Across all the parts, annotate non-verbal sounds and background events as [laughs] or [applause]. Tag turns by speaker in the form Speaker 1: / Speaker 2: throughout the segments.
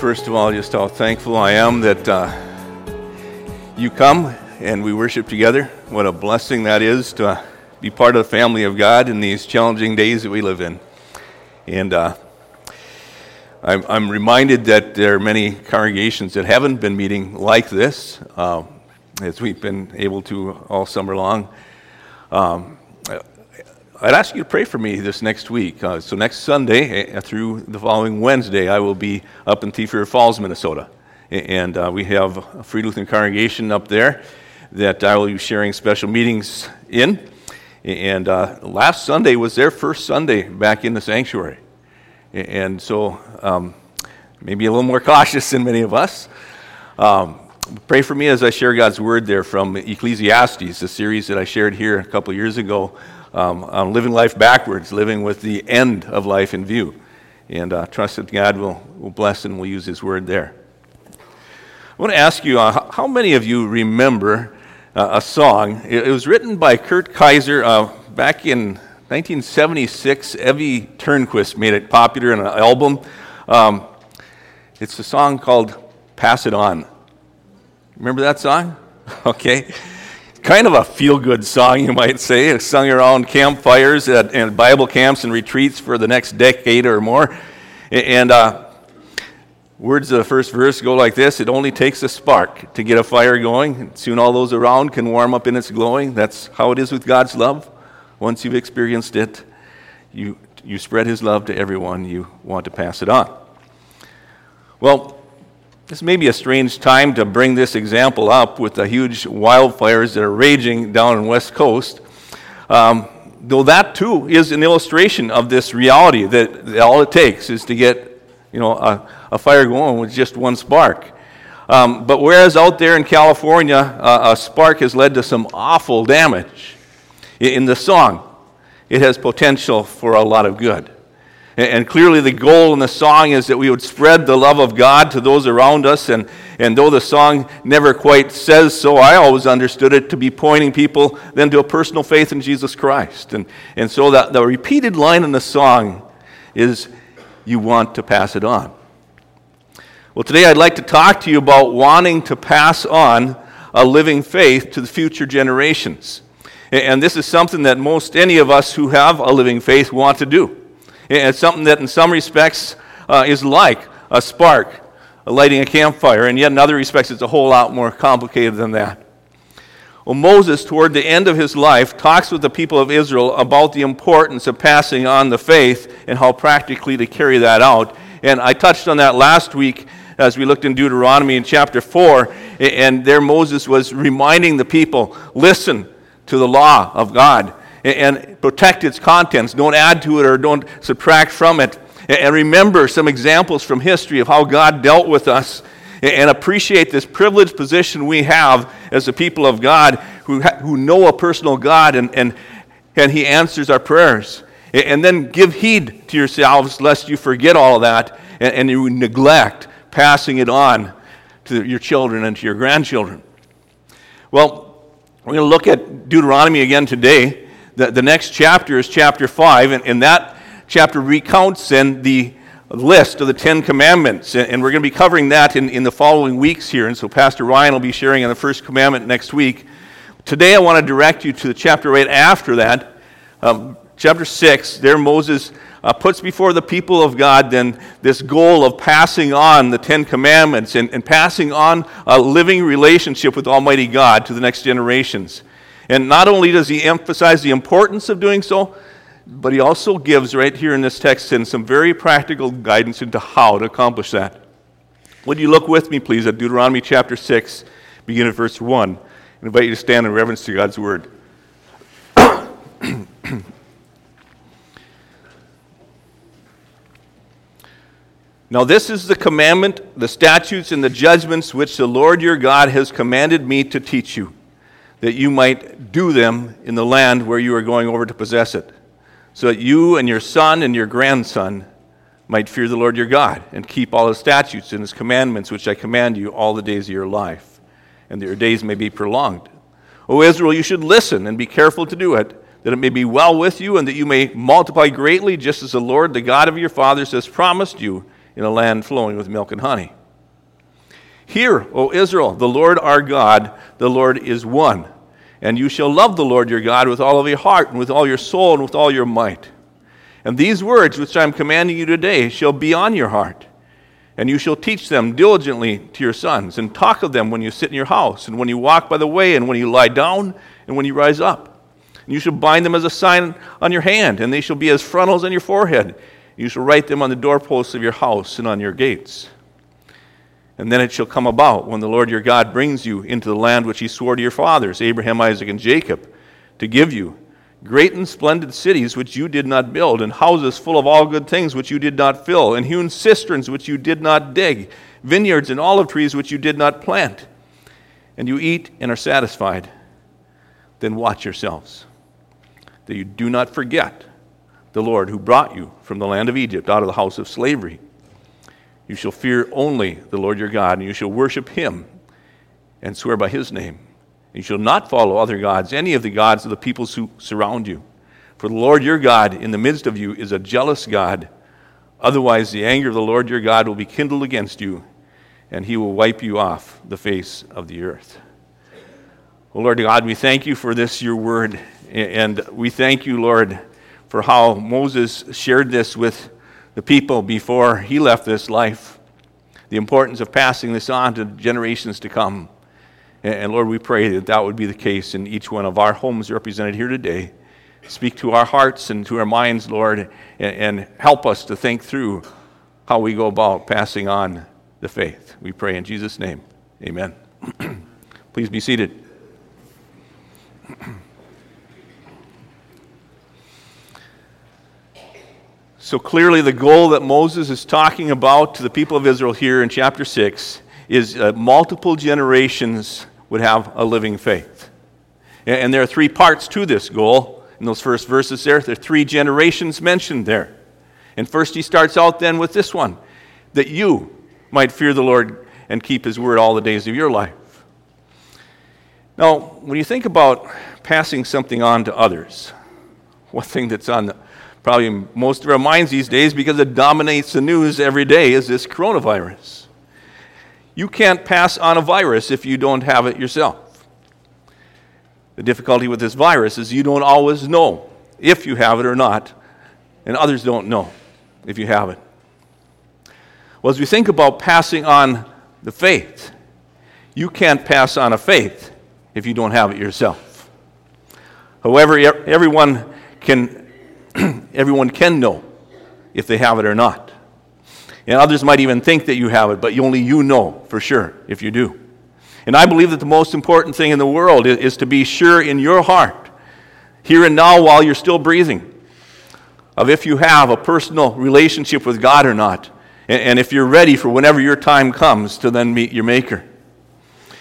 Speaker 1: First of all, just how thankful I am that uh, you come and we worship together. What a blessing that is to uh, be part of the family of God in these challenging days that we live in. And uh, I'm, I'm, reminded that there are many congregations that haven't been meeting like this, uh, as we've been able to all summer long. Um, I'd ask you to pray for me this next week. Uh, so, next Sunday uh, through the following Wednesday, I will be up in Thief Falls, Minnesota. And uh, we have a Free Lutheran congregation up there that I will be sharing special meetings in. And uh, last Sunday was their first Sunday back in the sanctuary. And so, um, maybe a little more [laughs] cautious than many of us. Um, pray for me as I share God's word there from Ecclesiastes, the series that I shared here a couple years ago um, on living life backwards, living with the end of life in view. And uh, trust that God will, will bless and will use His word there. I want to ask you uh, how many of you remember uh, a song? It, it, was written by Kurt Kaiser uh, back in 1976. Evie Tornquist made it popular in an album. Um, it's a song called Pass It On. Remember that song? [laughs] Okay kind of a feel good song, you might say. It's sung around campfires at, and Bible camps and retreats for the next decade or more. And uh, words of the first verse go like this It only takes a spark to get a fire going. Soon all those around can warm up in its glowing. That's how it is with God's love. Once you've experienced it, you, you spread His love to everyone you want to pass it on. Well, this may be a strange time to bring this example up with the huge wildfires that are raging down in West Coast. Um, though that too is an illustration of this reality that, that all it takes is to get you know, a, a fire going with just one spark. Um, but whereas out there in California, uh, a spark has led to some awful damage, in the song, it has potential for a lot of good. And clearly, the goal in the song is that we would spread the love of God to those around us. And, and though the song never quite says so, I always understood it to be pointing people then to a personal faith in Jesus Christ. And, and so that the repeated line in the song is, You want to pass it on. Well, today I'd like to talk to you about wanting to pass on a living faith to the future generations. And this is something that most any of us who have a living faith want to do. It's something that, in some respects, uh, is like a spark, lighting a campfire, and yet in other respects, it's a whole lot more complicated than that. Well, Moses, toward the end of his life, talks with the people of Israel about the importance of passing on the faith and how practically to carry that out. And I touched on that last week as we looked in Deuteronomy in chapter 4. And there Moses was reminding the people listen to the law of God and protect its contents. Don't add to it or don't subtract from it. And remember some examples from history of how God dealt with us and appreciate this privileged position we have as the people of God who, who know a personal God and, and, and He answers our prayers. And then give heed to yourselves lest you forget all that and, and you neglect passing it on to your children and to your grandchildren. Well, we're going to look at Deuteronomy again today. The, the next chapter is chapter 5, and, and that chapter recounts and the list of the Ten Commandments. And, and we're going to be covering that in, in the following weeks here. And so Pastor Ryan will be sharing on the first commandment next week. Today I want to direct you to the chapter right after that, um, chapter 6. There Moses uh, puts before the people of God then this goal of passing on the Ten Commandments and, and passing on a living relationship with Almighty God to the next generations. And not only does he emphasize the importance of doing so, but he also gives right here in this text in some very practical guidance into how to accomplish that. Would you look with me, please, at Deuteronomy chapter 6, begin at verse 1. I invite you to stand in reverence to God's word. [clears throat] Now, this is the commandment, the statutes, and the judgments which the Lord your God has commanded me to teach you, that you might do them in the land where you are going over to possess it, so that you and your son and your grandson might fear the Lord your God, and keep all his statutes and his commandments which I command you all the days of your life, and that your days may be prolonged. O Israel, you should listen and be careful to do it that it may be well with you, and that you may multiply greatly, just as the Lord, the God of your fathers, has promised you in a land flowing with milk and honey. Hear, O Israel, the Lord our God, the Lord is one. And you shall love the Lord your God with all of your heart, and with all your soul, and with all your might. And these words which I am commanding you today shall be on your heart. And you shall teach them diligently to your sons, and talk of them when you sit in your house, and when you walk by the way, and when you lie down, and when you rise up and you shall bind them as a sign on your hand, and they shall be as frontals on your forehead. You shall write them on the doorposts of your house and on your gates. And then it shall come about when the Lord your God brings you into the land which he swore to your fathers, Abraham, Isaac, and Jacob, to give you great and splendid cities which you did not build, and houses full of all good things which you did not fill, and hewn cisterns which you did not dig, vineyards and olive trees which you did not plant. And you eat and are satisfied. Then watch yourselves that you do not forget the Lord who brought you from the land of Egypt out of the house of slavery. You shall fear only the Lord your God, and you shall worship him and swear by his name. You shall not follow other gods, any of the gods of the peoples who surround you. For the Lord your God in the midst of you is a jealous God. Otherwise, the anger of the Lord your God will be kindled against you, and he will wipe you off the face of the earth. Lord God, we thank you for this, your word. And we thank you, Lord, for how Moses shared this with the people before he left this life. The importance of passing this on to generations to come. And Lord, we pray that that would be the case in each one of our homes represented here today. Speak to our hearts and to our minds, Lord, and help us to think through how we go about passing on the faith. We pray in Jesus' name. Amen. [clears throat] Please be seated. [clears throat] So clearly, the goal that Moses is talking about to the people of Israel here in chapter 6 is uh, multiple generations would have a living faith. And there are three parts to this goal in those first verses there. There are three generations mentioned there. And first, he starts out then with this one that you might fear the Lord and keep his word all the days of your life. Now, when you think about passing something on to others, one thing that's on the probably most of our minds these days because it dominates the news every day is this coronavirus. You can't pass on a virus if you don't have it yourself. The difficulty with this virus is you don't always know if you have it or not, and others don't know if you have it. Well, as we think about passing on the faith, you can't pass on a faith if you don't have it yourself. However, everyone can [clears throat] everyone can know if they have it or not. And others might even think that you have it, but only you know for sure if you do. And I believe that the most important thing in the world is, is to be sure in your heart, here and now while you're still breathing, of if you have a personal relationship with God or not, and, and if you're ready for whenever your time comes to then meet your Maker.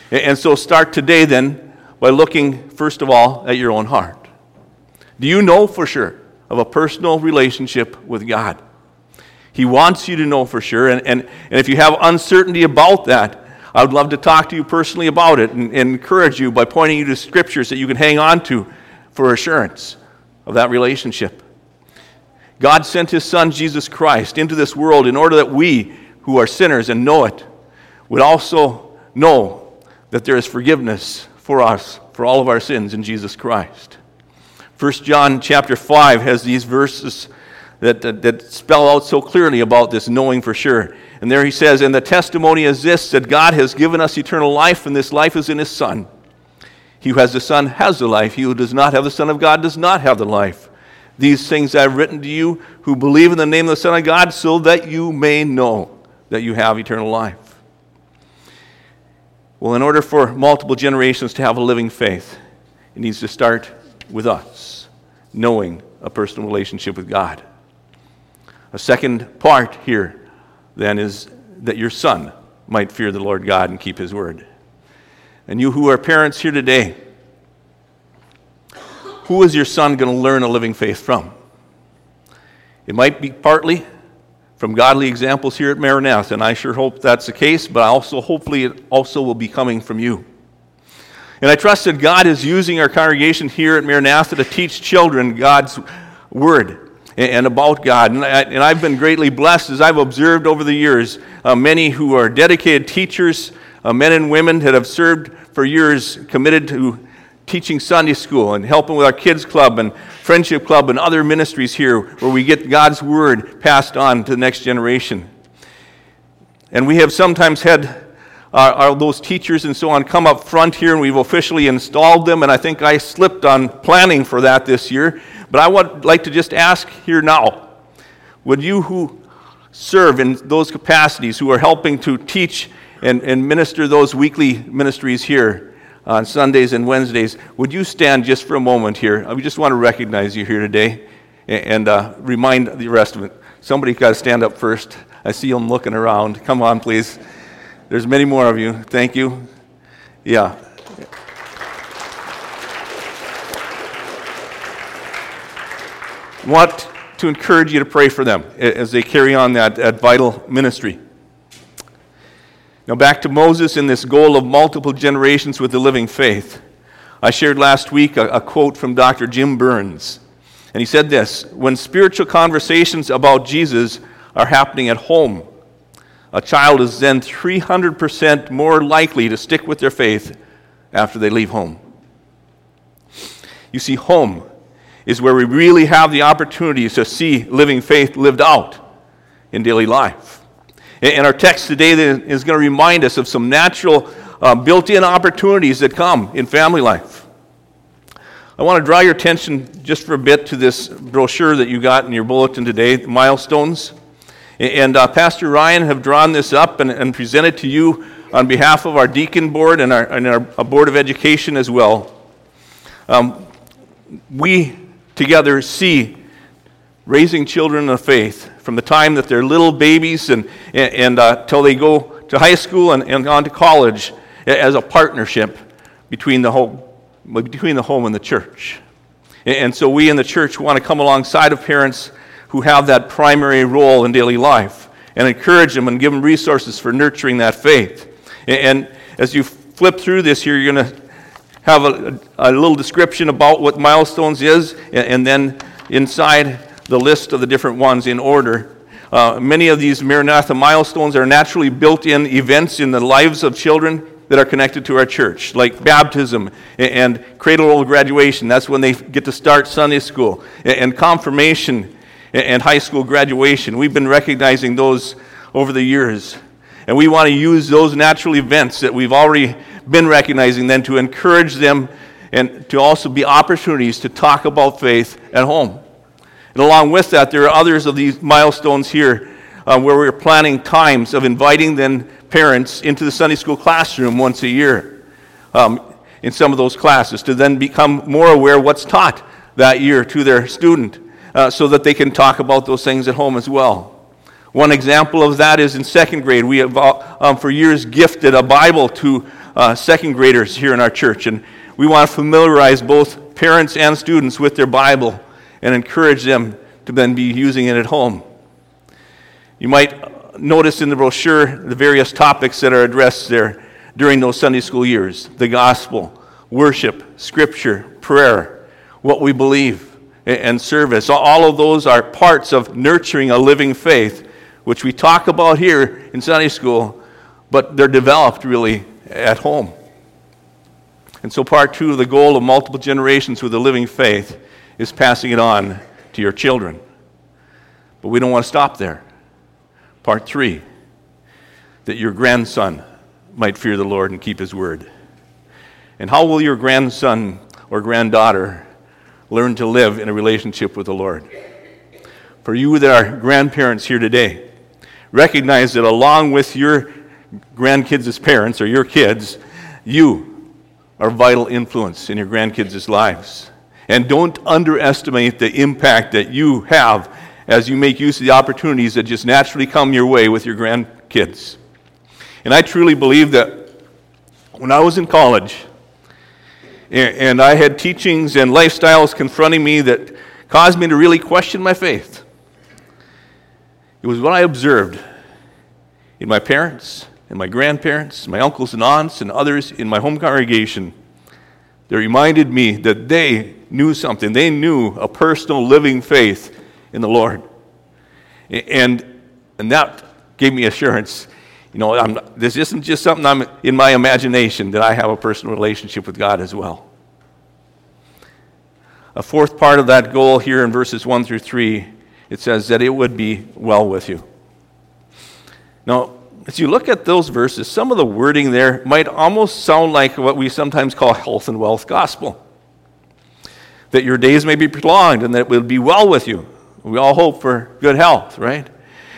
Speaker 1: And, and so start today then by looking, first of all, at your own heart. Do you know for sure of a personal relationship with God. He wants you to know for sure. And, and, and if you have uncertainty about that, I would love to talk to you personally about it and, and encourage you by pointing you to scriptures that you can hang on to for assurance of that relationship. God sent his son, Jesus Christ, into this world in order that we, who are sinners and know it, would also know that there is forgiveness for us for all of our sins in Jesus Christ. 1 John chapter 5 has these verses that, that, that, spell out so clearly about this knowing for sure. And there he says, And the testimony is this that God has given us eternal life, and this life is in his Son. He who has the Son has the life. He who does not have the Son of God does not have the life. These things I have written to you who believe in the name of the Son of God, so that you may know that you have eternal life. Well, in order for multiple generations to have a living faith, it needs to start with us knowing a personal relationship with God. A second part here then is that your son might fear the Lord God and keep his word. And you who are parents here today, who is your son going to learn a living faith from? It might be partly from godly examples here at Maranatha, and I sure hope that's the case, but I also hopefully it also will be coming from you. And I trust that God is using our congregation here at Maranatha to teach children God's word and about God. And, I, have been greatly blessed as I've observed over the years uh, many who are dedicated teachers, uh, men and women that have served for years, committed to teaching Sunday school and helping with our kids club and friendship club and other ministries here where we get God's word passed on to the next generation. And we have sometimes had uh, those teachers and so on come up front here and we've officially installed them and I think I slipped on planning for that this year. But I would like to just ask here now, would you who serve in those capacities, who are helping to teach and, and minister those weekly ministries here, on Sundays and Wednesdays. Would you stand just for a moment here? We just want to recognize you here today and uh, remind the rest of it. Somebody got to stand up first. I see them looking around. Come on, please. There's many more of you. Thank you. Yeah. Want to encourage you to pray for them as they carry on that, that vital ministry. Now, back to Moses and this goal of multiple generations with the living faith. I shared last week a, a, quote from Dr. Jim Burns. And he said this When spiritual conversations about Jesus are happening at home, a child is then 300% more likely to stick with their faith after they leave home. You see, home is where we really have the opportunities to see living faith lived out in daily life. And our text today is going to remind us of some natural uh, built in opportunities that come in family life. I want to draw your attention just for a bit to this brochure that you got in your bulletin today, Milestones. And uh, Pastor Ryan have drawn this up and, and presented to you on behalf of our deacon board and our, and our board of education as well. Um, we together see raising children of faith from the time that they're little babies and, and, and uh, till they go to high school and, and on to college as a partnership between the home, between the home and the church. And so we in the church want to come alongside of parents who have that primary role in daily life and encourage them and give them resources for nurturing that faith. And as you flip through this here, you're going to have a, a little description about what milestones is, and then inside the list of the different ones in order. Uh, many of these Maranatha milestones are naturally built in events in the lives of children that are connected to our church, like baptism and cradle graduation. That's when they get to start Sunday school, and confirmation and high school graduation. We've been recognizing those over the years. And we want to use those natural events that we've already been recognizing then to encourage them and to also be opportunities to talk about faith at home. And along with that, there are others of these milestones here uh, where we're planning times of inviting then parents into the Sunday school classroom once a year um, in some of those classes to then become more aware what's taught that year to their student uh, so that they can talk about those things at home as well. One example of that is in second grade. We have uh, um, for years gifted a Bible to uh, second graders here in our church, and we want to familiarize both parents and students with their Bible and encourage them to then be using it at home. You might notice in the brochure the various topics that are addressed there during those Sunday school years the gospel, worship, scripture, prayer, what we believe, and service. All of those are parts of nurturing a living faith, which we talk about here in Sunday school, but they're developed really at home. And so, part two of the goal of multiple generations with a living faith is passing it on to your children. But we don't want to stop there. Part three, that your grandson might fear the Lord and keep his word. And how will your grandson or granddaughter learn to live in a relationship with the Lord? For you that are grandparents here today, recognize that along with your grandkids as parents or your kids, you are vital influence in your grandkids' lives. And don't underestimate the impact that you have as you make use of the opportunities that just naturally come your way with your grandkids. And I truly believe that when I was in college and I had teachings and lifestyles confronting me that caused me to really question my faith, it was what I observed in my parents and my grandparents, my uncles and aunts, and others in my home congregation that reminded me that they knew something. They knew a personal living faith in the Lord. And, and that gave me assurance. You know, I'm, this isn't just something I'm in my imagination, that I have a personal relationship with God as well. A fourth part of that goal here in verses 1 through 3, it says that it would be well with you. Now, as you look at those verses, some of the wording there might almost sound like what we sometimes call health and wealth gospel. That your days may be prolonged and that it will be well with you. We all hope for good health, right?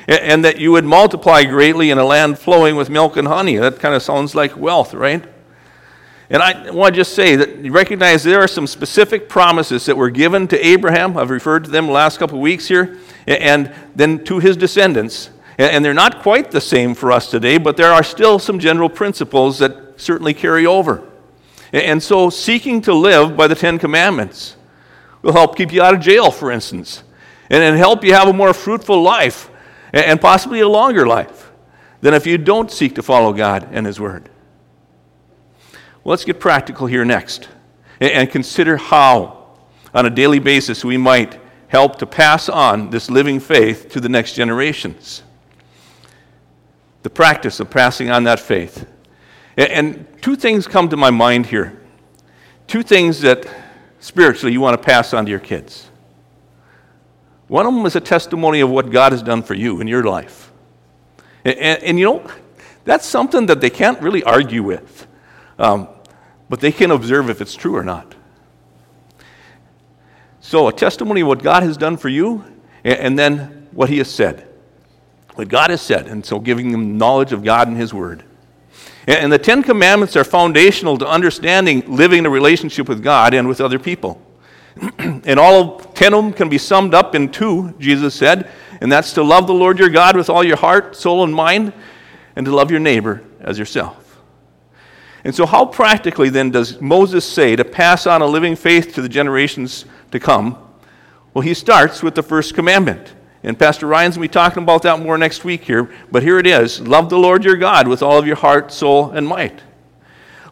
Speaker 1: And that you would multiply greatly in a land flowing with milk and honey. That kind of sounds like wealth, right? And I want to just say that you recognize there are some specific promises that were given to Abraham. I've referred to them the last couple of weeks here. And then to his descendants. And they're not quite the same for us today, but there are still some general principles that certainly carry over. And so, seeking to live by the Ten Commandments will help keep you out of jail, for instance and help you have a more fruitful life and possibly a longer life than if you don't seek to follow God and His Word. Well, let's get practical here next and consider how, on a daily basis, we might help to pass on this living faith to the next generations. The practice of passing on that faith. And two things come to my mind here. Two things that spiritually you want to pass on to your kids. One of them is a testimony of what God has done for you in your life. And, and, and you know, that's something that they can't really argue with, um, but they can observe if it's true or not. So, a testimony of what God has done for you, and, and then what He has said. What God has said, and so giving them knowledge of God and His Word. And, the Ten Commandments are foundational to understanding living a relationship with God and with other people. [clears throat] and all of ten of them can be summed up in two, Jesus said, and that's to love the Lord your God with all your heart, soul, and mind, and to love your neighbor as yourself. And so, how practically then does Moses say to pass on a living faith to the generations to come? Well, he starts with the first commandment. And Pastor Ryan's going to be talking about that more next week here. But here it is Love the Lord your God with all of your heart, soul, and might.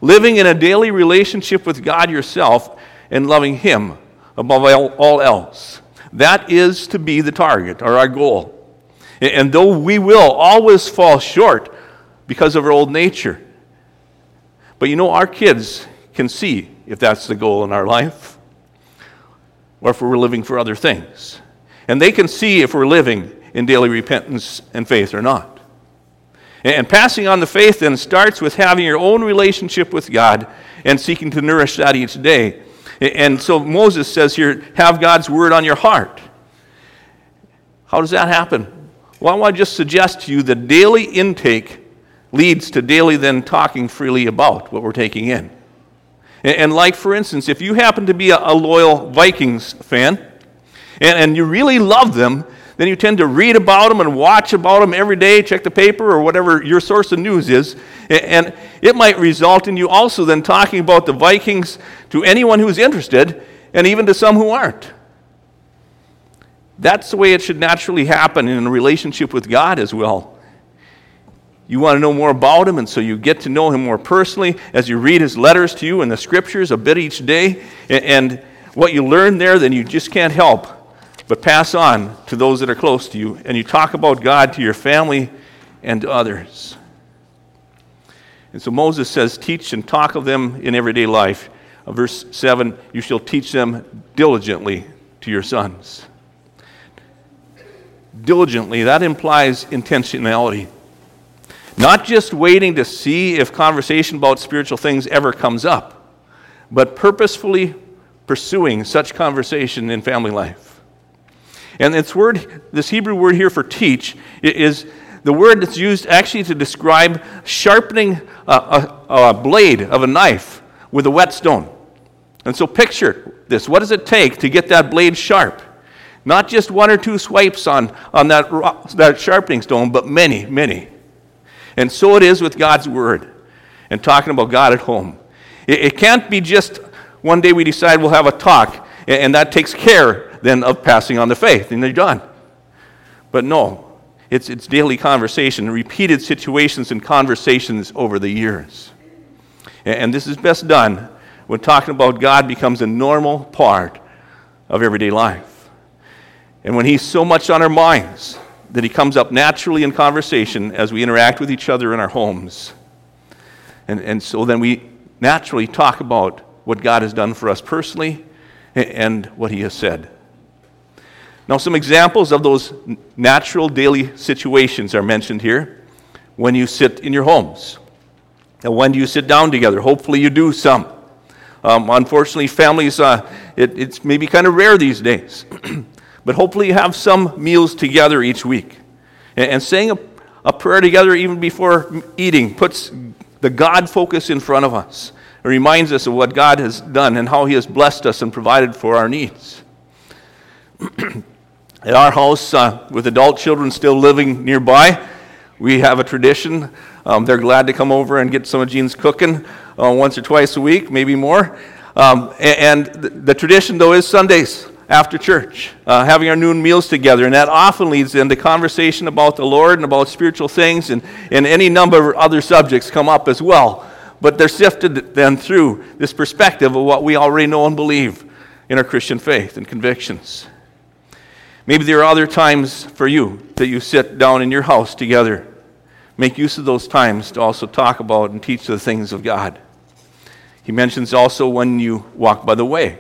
Speaker 1: Living in a daily relationship with God yourself and loving Him above all else. That is to be the target or our goal. And though we will always fall short because of our old nature, but you know, our kids can see if that's the goal in our life or if we're living for other things. And they can see if we're living in daily repentance and faith or not. And passing on the faith then starts with having your own relationship with God and seeking to nourish that each day. And so Moses says here, have God's word on your heart. How does that happen? Well, I want to just suggest to you that daily intake leads to daily then talking freely about what we're taking in. And, like, for instance, if you happen to be a, loyal Vikings fan and, and you really love them, then you tend to read about them and watch about them every day, check the paper or whatever your source of news is. And it might result in you also then talking about the Vikings to anyone who's interested and even to some who aren't. That's the way it should naturally happen in a relationship with God as well. You want to know more about him, and so you get to know him more personally as you read his letters to you and the scriptures a bit each day. And what you learn there, then you just can't help but pass on to those that are close to you, and you talk about God to your family and to others. And so Moses says, Teach and talk of them in everyday life. Uh, verse 7 You shall teach them diligently to your sons. Diligently, that implies intentionality. Not just waiting to see if conversation about spiritual things ever comes up, but purposefully pursuing such conversation in family life. And this word, this Hebrew word here for teach, is the word that's used actually to describe sharpening a, a, a blade of a knife with a whetstone. And so picture this. What does it take to get that blade sharp? Not just one or two swipes on, on that, that sharpening stone, but many, many. And so it is with God's Word and talking about God at home. It, it can't be just one day we decide we'll have a talk, and, and that takes care then of passing on the faith, and they're done. But no, it's, it's daily conversation, repeated situations and conversations over the years. And, and this is best done when talking about God becomes a normal part of everyday life. And when He's so much on our minds that He comes up naturally in conversation as we interact with each other in our homes. And, and so then we naturally talk about what God has done for us personally and what He has said. Now, some examples of those natural daily situations are mentioned here when you sit in your homes. And when do you sit down together? Hopefully, you do some. Um, unfortunately, families, uh, it, it's maybe kind of rare these days. [clears throat] but hopefully, you have some meals together each week. And, and saying a, a prayer together even before eating puts the God focus in front of us. It reminds us of what God has done and how He has blessed us and provided for our needs. [clears throat] At our house, uh, with adult children still living nearby, we have a tradition. Um, they're glad to come over and get some of Jean's cooking uh, once or twice a week, maybe more. Um, and, the, tradition, though, is Sundays after church, uh, having our noon meals together. And that often leads into conversation about the Lord and about spiritual things, and, and any number of other subjects come up as well. But they're sifted then through this perspective of what we already know and believe in our Christian faith and convictions. Maybe there are other times for you that you sit down in your house together Make use of those times to also talk about and teach the things of God. He mentions also when you walk by the way.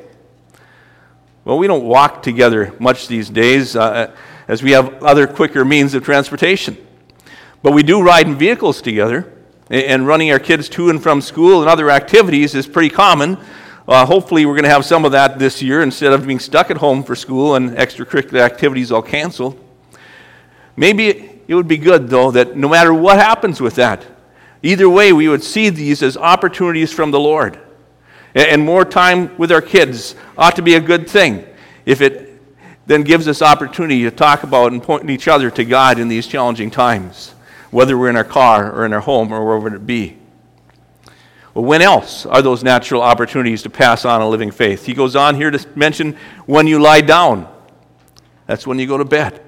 Speaker 1: Well, we don't walk together much these days uh, as we have other quicker means of transportation. But we do ride in vehicles together, and running our kids to and from school and other activities is pretty common. Uh, hopefully, we're going to have some of that this year instead of being stuck at home for school and extracurricular activities all canceled. Maybe it would be good, though, that no matter what happens with that, either way, we would see these as opportunities from the Lord. And more time with our kids ought to be a good thing if it then gives us opportunity to talk about and point each other to God in these challenging times, whether we're in our car or in our home or wherever it be. Well, when else are those natural opportunities to pass on a living faith? He goes on here to mention when you lie down. That's when you go to bed.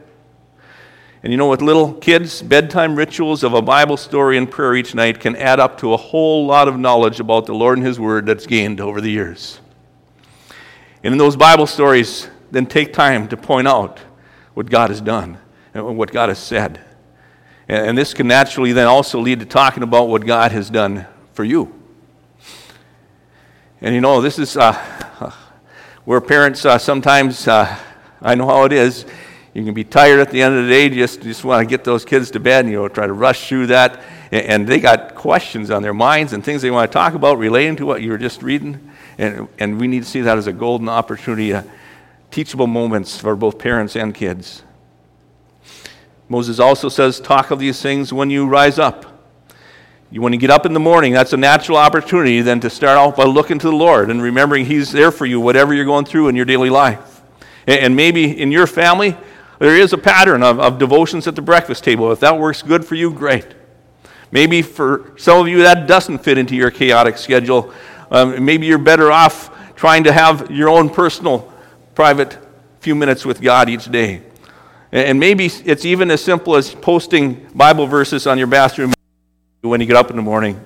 Speaker 1: And you know, with little kids, bedtime rituals of a Bible story and prayer each night can add up to a whole lot of knowledge about the Lord and His Word that's gained over the years. And in those Bible stories, then take time to point out what God has done and what God has said. And this can naturally then also lead to talking about what God has done for you. And you know, this is uh, [laughs] where parents uh, sometimes, uh, I know how it is, you can be tired at the end of the day, just, just want to get those kids to bed, and you know, try to rush through that. And, and they got questions on their minds and things they want to talk about relating to what you were just reading. And, and we need to see that as a golden opportunity, uh, teachable moments for both parents and kids. Moses also says, Talk of these things when you rise up. You, want to get up in the morning, that's a natural opportunity then to start off by looking to the Lord and remembering He's there for you, whatever you're going through in your daily life. And, maybe in your family, there is a pattern of, of devotions at the breakfast table. If that works good for you, great. Maybe for some of you that doesn't fit into your chaotic schedule. Um, maybe you're better off trying to have your own personal, private few minutes with God each day. And maybe it's even as simple as posting Bible verses on your bathroom when you get up in the morning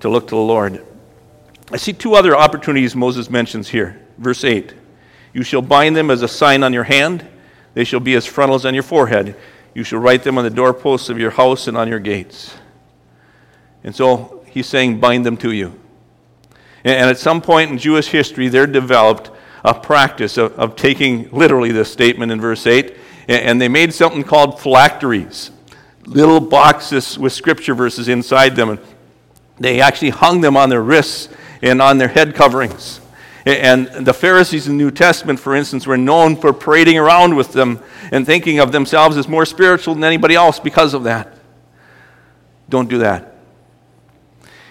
Speaker 1: to look to the Lord. I see two other opportunities Moses mentions here. Verse 8 You shall bind them as a sign on your hand they shall be as frontals on your forehead. You shall write them on the doorposts of your house and on your gates. And so he's saying, bind them to you. And at some point in Jewish history, there developed a practice of, of taking literally this statement in verse 8, and they made something called phylacteries little boxes with scripture verses inside them. And they actually hung them on their wrists and on their head coverings. And the Pharisees in the New Testament, for instance, were known for parading around with them and thinking of themselves as more spiritual than anybody else because of that. Don't do that.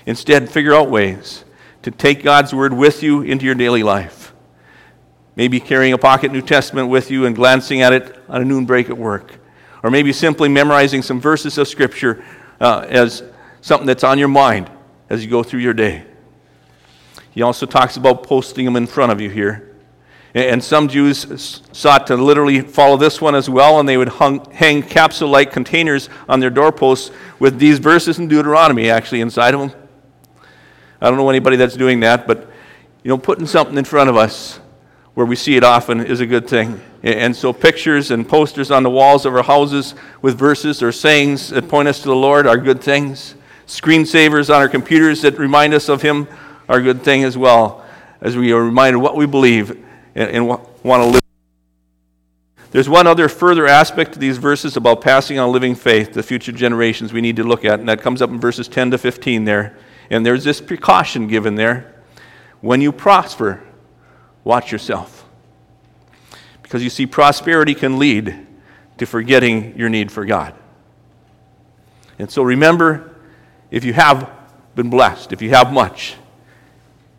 Speaker 1: Instead, figure out ways to take God's word with you into your daily life. maybe carrying a pocket New Testament with you and glancing at it on a noon break at work, or maybe simply memorizing some verses of Scripture uh, as something that's on your mind as you go through your day. He also talks about posting them in front of you here. And some Jews sought to literally follow this one as well, and they would hung, hang capsule like containers on their doorposts with these verses in Deuteronomy actually inside of them. I don't know anybody that's doing that, but you know, putting something in front of us where we see it often is a good thing. And so, pictures and posters on the walls of our houses with verses or sayings that point us to the Lord are good things. Screensavers on our computers that remind us of Him are a good thing as well, as we are reminded what we believe and, want to live. There's one other further aspect to these verses about passing on living faith to future generations we need to look at, and that comes up in verses 10 to 15 there. And there's this precaution given there. When you prosper, watch yourself. Because you see, prosperity can lead to forgetting your need for God. And so remember, if you have been blessed, if you have much,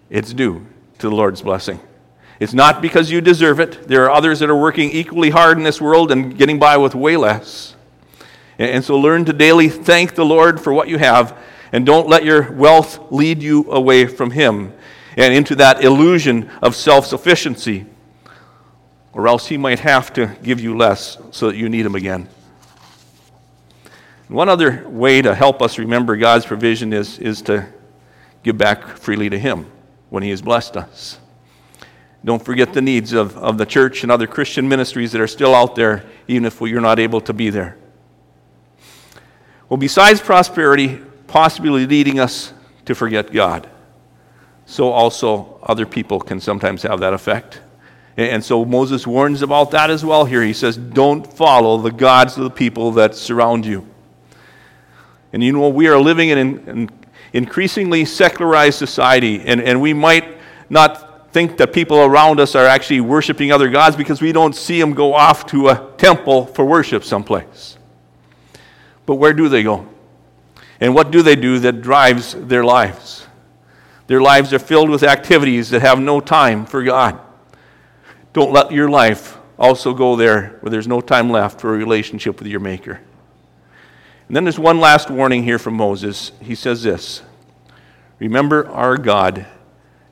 Speaker 1: it's due to the Lord's blessing. It's not because you deserve it. There are others that are working equally hard in this world and getting by with way less. And so learn to daily thank the Lord for what you have, and don't let your wealth lead you away from Him and into that illusion of self sufficiency, or else He might have to give you less so that you need Him again. One other way to help us remember God's provision is, is to give back freely to Him when He has blessed us. Don't forget the needs of, of the church and other Christian ministries that are still out there, even if you're not able to be there. Well, besides prosperity possibly leading us to forget God, so also other people can sometimes have that effect. And so Moses warns about that as well here. He says, Don't follow the gods of the people that surround you. And you know, we are living in an increasingly secularized society, and, and we might not think that people around us are actually worshiping other gods because we don't see them go off to a temple for worship someplace. But where do they go? And what do they do that drives their lives? Their lives are filled with activities that have no time for God. Don't let your life also go there where there's no time left for a relationship with your Maker. And then there's one last warning here from Moses. He says this Remember our God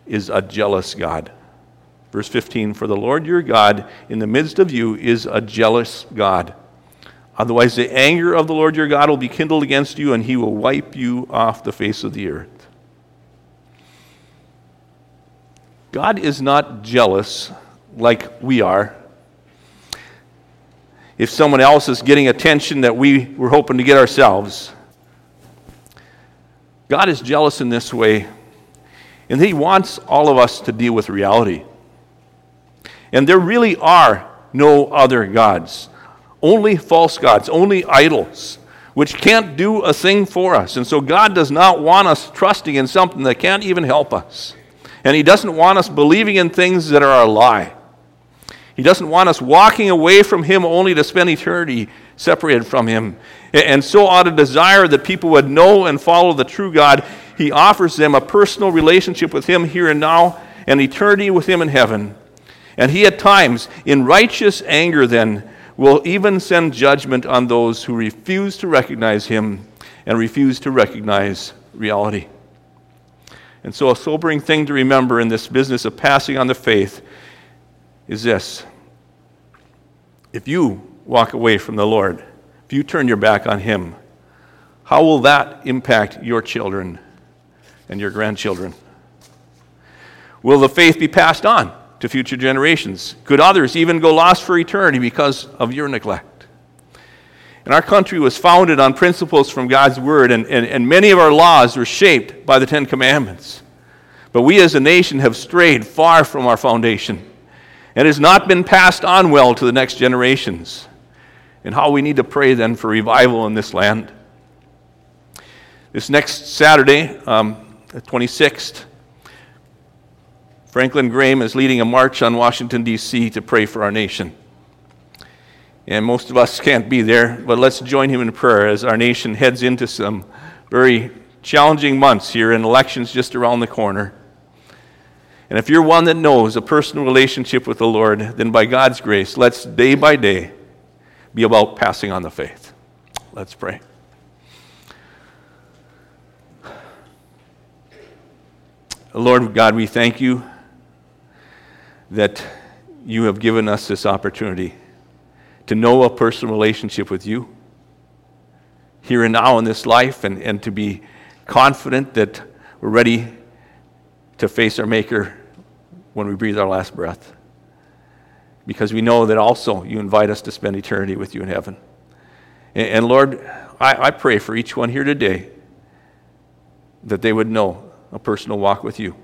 Speaker 1: is a jealous God. Verse 15 For the Lord your God in the midst of you is a jealous God. Otherwise, the anger of the Lord your God will be kindled against you, and he will wipe you off the face of the earth. God is not jealous like we are. If someone else is getting attention that we were hoping to get ourselves, God is jealous in this way and He wants all of us to deal with reality. And there really are no other gods, only false gods, only idols, which can't do a thing for us. And so God does not want us trusting in something that can't even help us. And He doesn't want us believing in things that are a lie. He doesn't want us walking away from Him only to spend eternity separated from Him. And so, out of desire that people would know and follow the true God, he offers them a personal relationship with Him here and now and eternity with Him in heaven. And He, at times, in righteous anger, then, will even send judgment on those who refuse to recognize Him and refuse to recognize reality. And so, a sobering thing to remember in this business of passing on the faith is this if you walk away from the Lord, if you turn your back on Him, how will that impact your children and your grandchildren? Will the faith be passed on to future generations? Could others even go lost for eternity because of your neglect? And our country was founded on principles from God's Word, and, and, and many of our laws were shaped by the Ten Commandments. But we as a nation have strayed far from our foundation and has not been passed on well to the next generations. And how we need to pray then for revival in this land. This next Saturday, um, the 26th, Franklin Graham is leading a march on Washington, D.C. to pray for our nation. And most of us can't be there, but let's join him in prayer as our nation heads into some very challenging months here and elections just around the corner. And if you're one that knows a personal relationship with the Lord, then by God's grace, let's day by day be about passing on the faith. Let's pray. Lord God, we thank you that you have given us this opportunity to know a personal relationship with you here and now in this life and, and to be confident that we're ready to face our Maker when we breathe our last breath. Because we know that also you invite us to spend eternity with you in heaven. And, and Lord, I, I pray for each one here today that they would know a personal walk with you.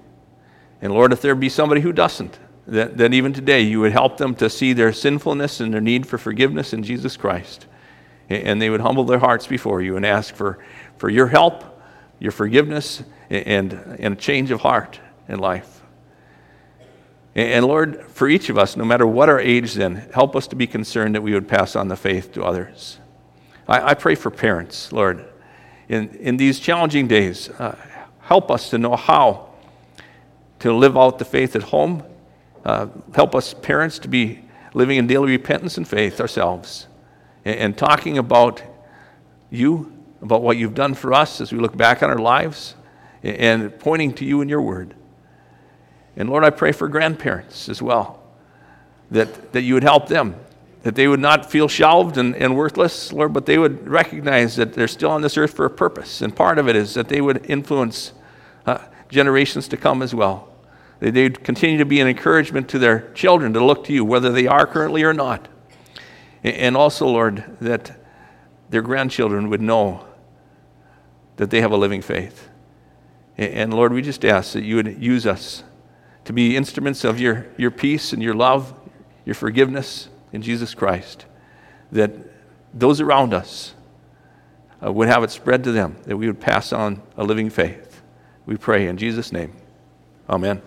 Speaker 1: And Lord, if there be somebody who doesn't, that, that even today you would help them to see their sinfulness and their need for forgiveness in Jesus Christ. And, and they would humble their hearts before you and ask for, for your help, your forgiveness, and, and a change of heart in life. And, and Lord, for each of us, no matter what our age, then, help us to be concerned that we would pass on the faith to others. I, I pray for parents, Lord, in, in these challenging days. Uh, help us to know how to live out the faith at home. Uh, help us, parents, to be living in daily repentance and faith ourselves and, and talking about you, about what you've done for us as we look back on our lives and pointing to you and your word. And Lord, I pray for grandparents as well, that, that you would help them, that they would not feel shelved and, and worthless, Lord, but they would recognize that they're still on this earth for a purpose. And part of it is that they would influence uh, generations to come as well. That they'd continue to be an encouragement to their children to look to you, whether they are currently or not. And also, Lord, that their grandchildren would know that they have a living faith. And Lord, we just ask that you would use us to be instruments of your, your peace and your love, your forgiveness in Jesus Christ, that those around us uh, would have it spread to them, that we would pass on a living faith. We pray in Jesus' name. Amen.